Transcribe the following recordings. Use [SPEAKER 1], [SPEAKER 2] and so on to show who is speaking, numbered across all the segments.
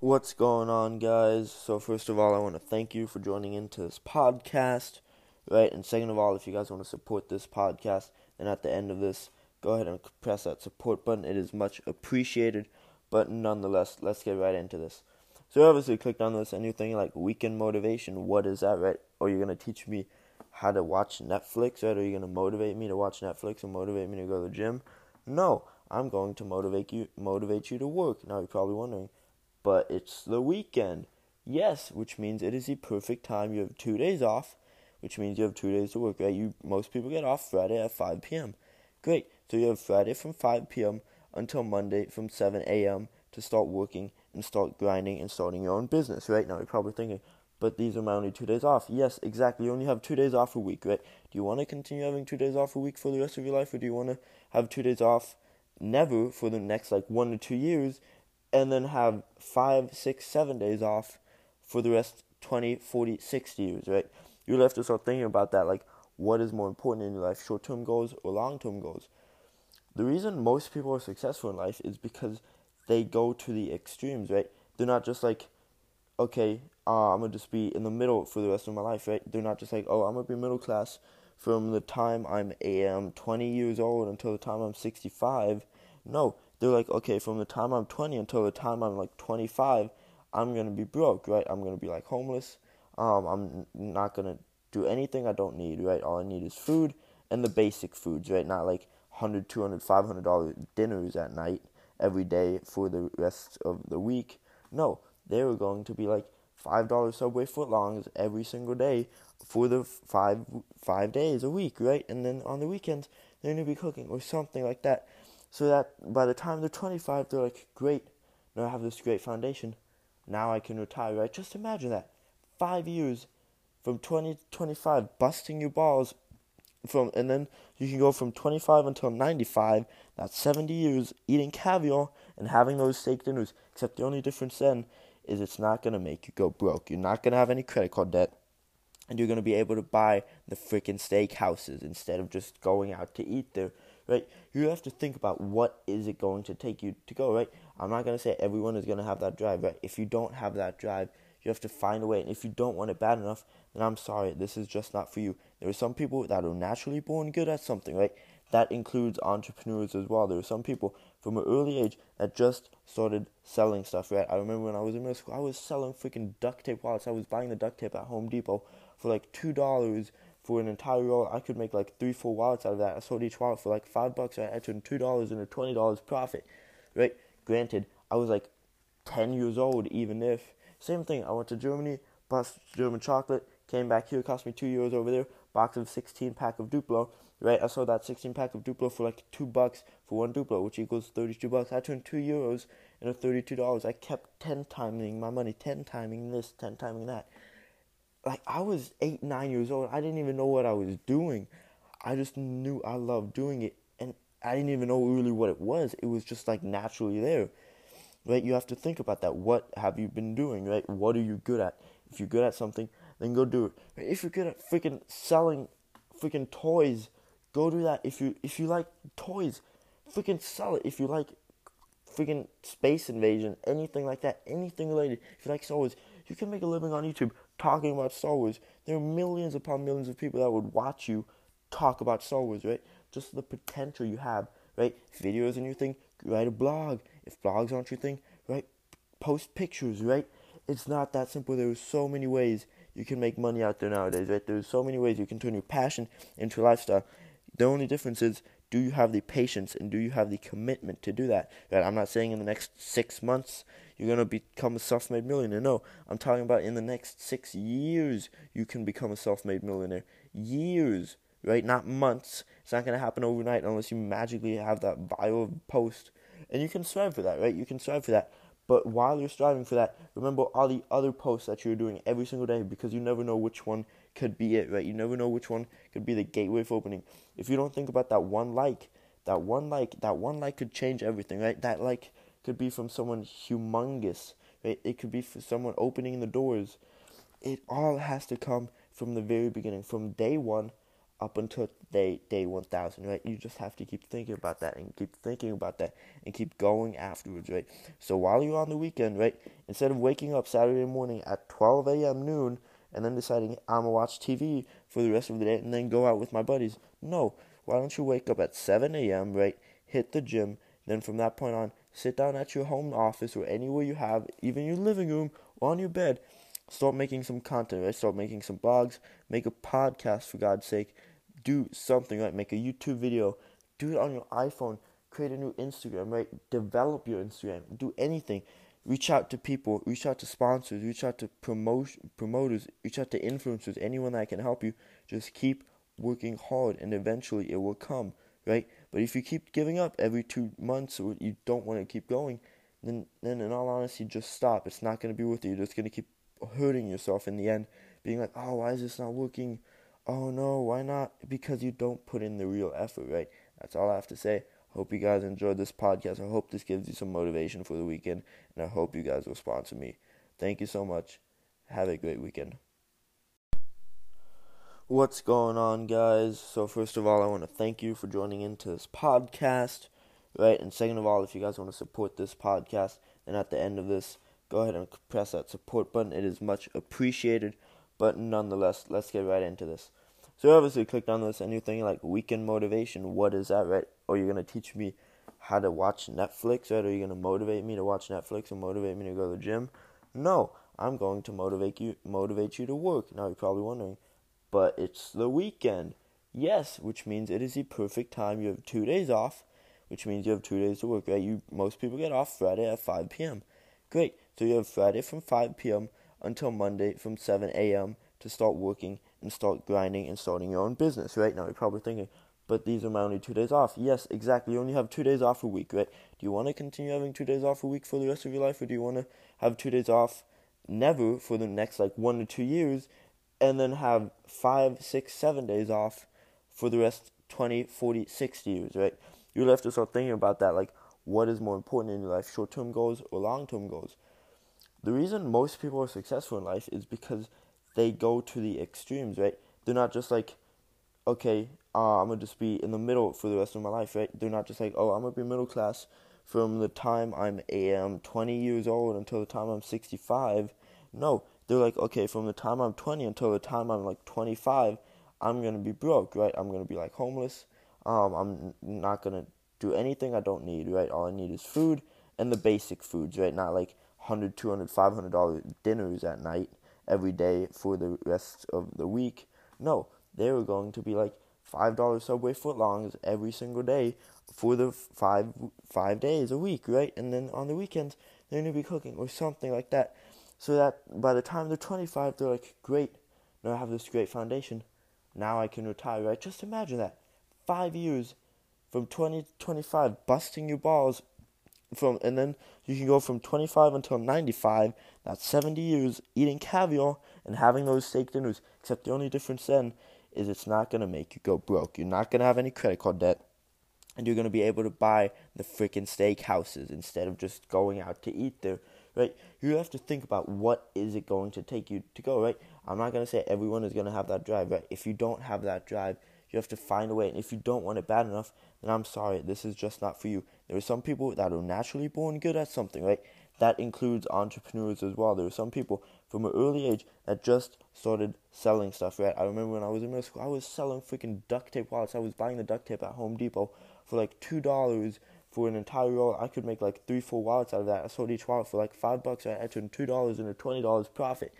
[SPEAKER 1] What's going on, guys? So, first of all, I want to thank you for joining into this podcast, right? And second of all, if you guys want to support this podcast, then at the end of this, go ahead and press that support button. It is much appreciated, but nonetheless, let's get right into this. So, obviously, clicked on this and you're thinking, like, weekend motivation, what is that, right? Or you're going to teach me how to watch Netflix, right? Are you going to motivate me to watch Netflix or motivate me to go to the gym? No, I'm going to motivate you, motivate you to work. Now, you're probably wondering, but it's the weekend. Yes, which means it is the perfect time. You have two days off, which means you have two days to work. Right? You most people get off Friday at 5 p.m. Great. So you have Friday from 5 p.m. until Monday from 7 a.m. to start working and start grinding and starting your own business. Right now, you're probably thinking, but these are my only two days off. Yes, exactly. You only have two days off a week, right? Do you want to continue having two days off a week for the rest of your life, or do you want to have two days off never for the next like one to two years and then have five, six, seven days off for the rest 20, 40, 60 years, right? You'll have to start thinking about that, like what is more important in your life, short term goals or long term goals. The reason most people are successful in life is because they go to the extremes, right? They're not just like, okay, uh, I'm gonna just be in the middle for the rest of my life, right? They're not just like, oh, I'm gonna be middle class from the time I'm am 20 years old until the time I'm 65. No, they're like, okay, from the time I'm 20 until the time I'm like 25, I'm gonna be broke, right? I'm gonna be like homeless. Um, I'm not gonna do anything I don't need, right? All I need is food and the basic foods, right? Not like 100, 200, 500 dollar dinners at night every day for the rest of the week. No, they were going to be like five dollar Subway footlongs every single day for the five five days a week, right? And then on the weekends they're gonna be cooking or something like that so that by the time they're 25, they're like, great, now I have this great foundation. Now I can retire, right? Just imagine that. Five years from 20 to 25, busting your balls from, and then you can go from 25 until 95. That's 70 years eating caviar and having those steak dinners. Except the only difference then is it's not going to make you go broke. You're not going to have any credit card debt. And you're going to be able to buy the freaking steak houses instead of just going out to eat there right? You have to think about what is it going to take you to go, right? I'm not gonna say everyone is gonna have that drive, right? If you don't have that drive, you have to find a way. And if you don't want it bad enough, then I'm sorry, this is just not for you. There are some people that are naturally born good at something, right? That includes entrepreneurs as well. There are some people from an early age that just started selling stuff, right? I remember when I was in middle school, I was selling freaking duct tape wallets. I was buying the duct tape at Home Depot for like two dollars for an entire roll, I could make like three, four wallets out of that. I sold each wallet for like five bucks. I turned two dollars into twenty dollars profit, right? Granted, I was like ten years old, even if same thing. I went to Germany, bought German chocolate, came back here, cost me two euros over there. Box of sixteen pack of Duplo, right? I sold that sixteen pack of Duplo for like two bucks for one Duplo, which equals thirty-two bucks. I turned two euros into thirty-two dollars. I kept ten timing my money, ten timing this, ten timing that like I was eight, nine years old. I didn't even know what I was doing. I just knew I loved doing it, and I didn't even know really what it was. It was just like naturally there, right? You have to think about that. What have you been doing, right? What are you good at? If you're good at something, then go do it. If you're good at freaking selling, freaking toys, go do that. If you if you like toys, freaking sell it. If you like freaking space invasion, anything like that, anything related. If you like Star you can make a living on YouTube talking about Star Wars. There are millions upon millions of people that would watch you talk about Star Wars, right? Just the potential you have, right? Videos and your thing, write a blog. If blogs aren't your thing, right? Post pictures, right? It's not that simple. There are so many ways you can make money out there nowadays, right? There's so many ways you can turn your passion into a lifestyle. The only difference is do you have the patience and do you have the commitment to do that? Right? I'm not saying in the next six months you're to become a self made millionaire. No, I'm talking about in the next six years you can become a self made millionaire. Years, right? Not months. It's not to happen overnight unless you magically have that viral post. And you can strive for that, right? You can strive for that. But while you're striving for that, remember all the other posts that you're doing every single day because you never know which one could be it, right? You never know which one could be the gateway for opening. If you don't think about that one like, that one like, that one like could change everything, right? That like could be from someone humongous, right? It could be for someone opening the doors. It all has to come from the very beginning, from day one up until day day 1000 right? You just have to keep thinking about that and keep thinking about that and keep going afterwards right? So while you're on the weekend right instead of waking up saturday morning at 12 a.m noon and then deciding i'm gonna watch tv for the rest of the day and then go out with my buddies no. Why don't you wake up at 7 a.m right hit the gym then from that point on sit down at your home office or anywhere you have even your living room or on your bed start making some content right start making some blogs make a podcast for god's sake do something, right? Make a YouTube video, do it on your iPhone, create a new Instagram, right? Develop your Instagram, do anything. Reach out to people, reach out to sponsors, reach out to promotion promoters, reach out to influencers, anyone that can help you. Just keep working hard and eventually it will come, right? But if you keep giving up every two months or you don't want to keep going, then then in all honesty, just stop. It's not going to be worth it. You're just going to keep hurting yourself in the end, being like, oh, why is this not working? oh no, why not? Because you don't put in the real effort, right? That's all I have to say. Hope you guys enjoyed this podcast. I hope this gives you some motivation for the weekend, and I hope you guys will sponsor me. Thank you so much. Have a great weekend. What's going on, guys? So, first of all, I want to thank you for joining into this podcast, right? And second of all, if you guys want to support this podcast, then at the end of this, go ahead and press that support button. It is much appreciated. But nonetheless, let's get right into this. So obviously clicked on this and you're thinking like weekend motivation, what is that, right? Or you're gonna teach me how to watch Netflix, right? Or you're gonna motivate me to watch Netflix and motivate me to go to the gym? No, I'm going to motivate you motivate you to work. Now you're probably wondering, but it's the weekend. Yes, which means it is the perfect time. You have two days off, which means you have two days to work, right? You most people get off Friday at five PM. Great. So you have Friday from five PM until Monday from 7 a.m. to start working and start grinding and starting your own business, right? Now you're probably thinking, but these are my only two days off. Yes, exactly. You only have two days off a week, right? Do you want to continue having two days off a week for the rest of your life, or do you want to have two days off never for the next like one to two years and then have five, six, seven days off for the rest 20, 40, 60 years, right? You'll have to start thinking about that. Like, what is more important in your life, short term goals or long term goals? The reason most people are successful in life is because they go to the extremes, right? They're not just like, okay, uh, I'm gonna just be in the middle for the rest of my life, right? They're not just like, oh, I'm gonna be middle class from the time I'm am 20 years old until the time I'm 65. No, they're like, okay, from the time I'm 20 until the time I'm like 25, I'm gonna be broke, right? I'm gonna be like homeless. Um, I'm not gonna do anything I don't need, right? All I need is food and the basic foods, right? Not like 100 200 500 dollar dinners at night every day for the rest of the week. No they were going to be like five dollar subway footlongs every single day for the five five days a week right? And then on the weekends they're going to be cooking or something like that. So that by the time they're 25 they're like great now i have this great foundation. Now i can retire right? Just imagine that. Five years from 20 to 25 busting your balls from and then you can go from 25 until 95 that's 70 years eating caviar and having those steak dinners. Except the only difference then is it's not going to make you go broke. You're not going to have any credit card debt. And you're going to be able to buy the freaking steak houses instead of just going out to eat there right? You have to think about what is it going to take you to go right? I'm not going to say everyone is going to have that drive right? If you don't have that drive you have to find a way. And if you don't want it bad enough, then I'm sorry, this is just not for you. There are some people that are naturally born good at something, right? That includes entrepreneurs as well. There are some people from an early age that just started selling stuff, right? I remember when I was in middle school, I was selling freaking duct tape wallets. I was buying the duct tape at Home Depot for like two dollars for an entire roll. I could make like three, four wallets out of that. I sold each wallet for like five bucks. right? I turned two dollars into twenty dollars profit,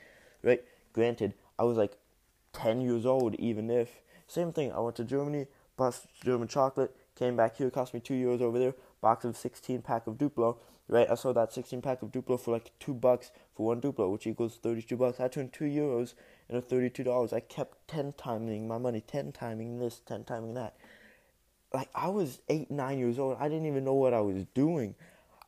[SPEAKER 1] right? Granted, I was like ten years old, even if same thing. I went to Germany, bought German chocolate, came back here, cost me two euros over there. Box of 16 pack of Duplo. Right, I sold that 16 pack of Duplo for like two bucks for one Duplo, which equals 32 bucks. I turned two euros into 32 dollars. I kept 10 timing my money, 10 timing this, 10 timing that. Like I was eight, nine years old. I didn't even know what I was doing.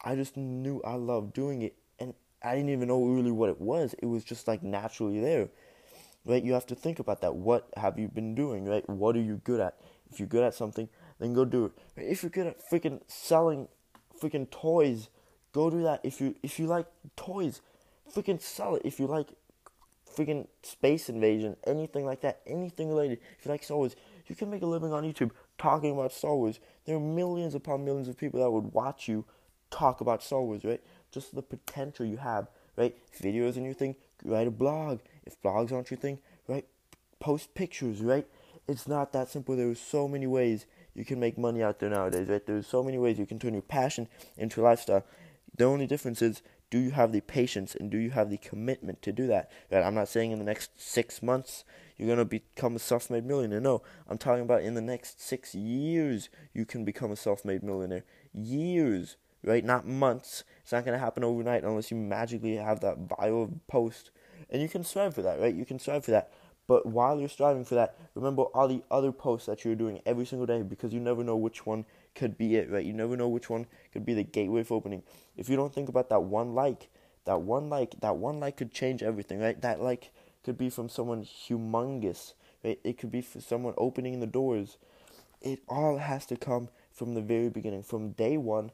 [SPEAKER 1] I just knew I loved doing it, and I didn't even know really what it was. It was just like naturally there right? You have to think about that. What have you been doing, right? What are you good at? If you're good at something, then go do it. If you're good at freaking selling freaking toys, go do that. If you if you like toys, freaking sell it. If you like freaking space invasion, anything like that, anything related. If you like Star Wars, You can make a living on YouTube talking about Star Wars. There are millions upon millions of people that would watch you talk about Star Wars, right? Just the potential you have, right? Videos in your thing, write a blog. If blogs aren't your thing, right? Post pictures, right? It's not that simple. There are so many ways you can make money out there nowadays, right? There's so many ways you can turn your passion into a lifestyle. The only difference is do you have the patience and do you have the commitment to do that? Right? I'm not saying in the next six months you're gonna become a self-made millionaire. No, I'm talking about in the next six years you can become a self-made millionaire. Years, right? Not months. It's not gonna happen overnight unless you magically have that viral post. And you can strive for that, right? You can strive for that. But while you're striving for that, remember all the other posts that you're doing every single day because you never know which one could be it, right? You never know which one could be the gateway for opening. If you don't think about that one like, that one like, that one like could change everything, right? That like could be from someone humongous, right? It could be for someone opening the doors. It all has to come from the very beginning, from day one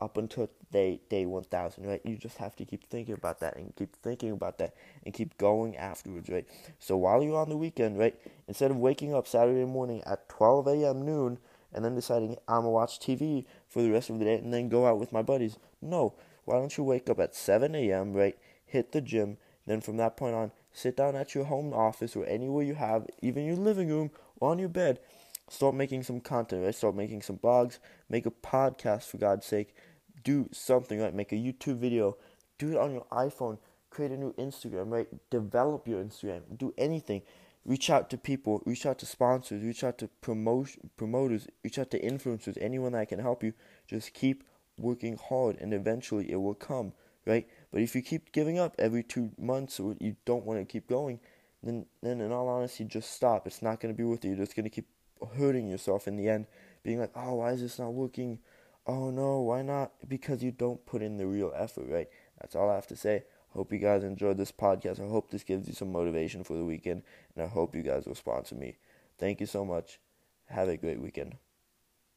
[SPEAKER 1] up until day day 1000 right you just have to keep thinking about that and keep thinking about that and keep going afterwards right so while you're on the weekend right instead of waking up saturday morning at 12 a.m noon and then deciding I'm gonna watch TV for the rest of the day and then go out with my buddies. No, why don't you wake up at 7 a.m. right, hit the gym, then from that point on, sit down at your home office or anywhere you have, even your living room or on your bed, start making some content, right? Start making some blogs, make a podcast for God's sake, do something, right? Make a YouTube video, do it on your iPhone, create a new Instagram, right? Develop your Instagram, do anything reach out to people, reach out to sponsors, reach out to promotion promoters, reach out to influencers, anyone that can help you. Just keep working hard, and eventually it will come, right? But if you keep giving up every two months, or you don't want to keep going, then then in all honesty, just stop. It's not going to be worth it. You're just going to keep hurting yourself in the end, being like, oh, why is this not working? Oh no, why not? Because you don't put in the real effort, right? That's all I have to say. Hope you guys enjoyed this podcast. I hope this gives you some motivation for the weekend, and I hope you guys will sponsor me. Thank you so much. Have a great weekend.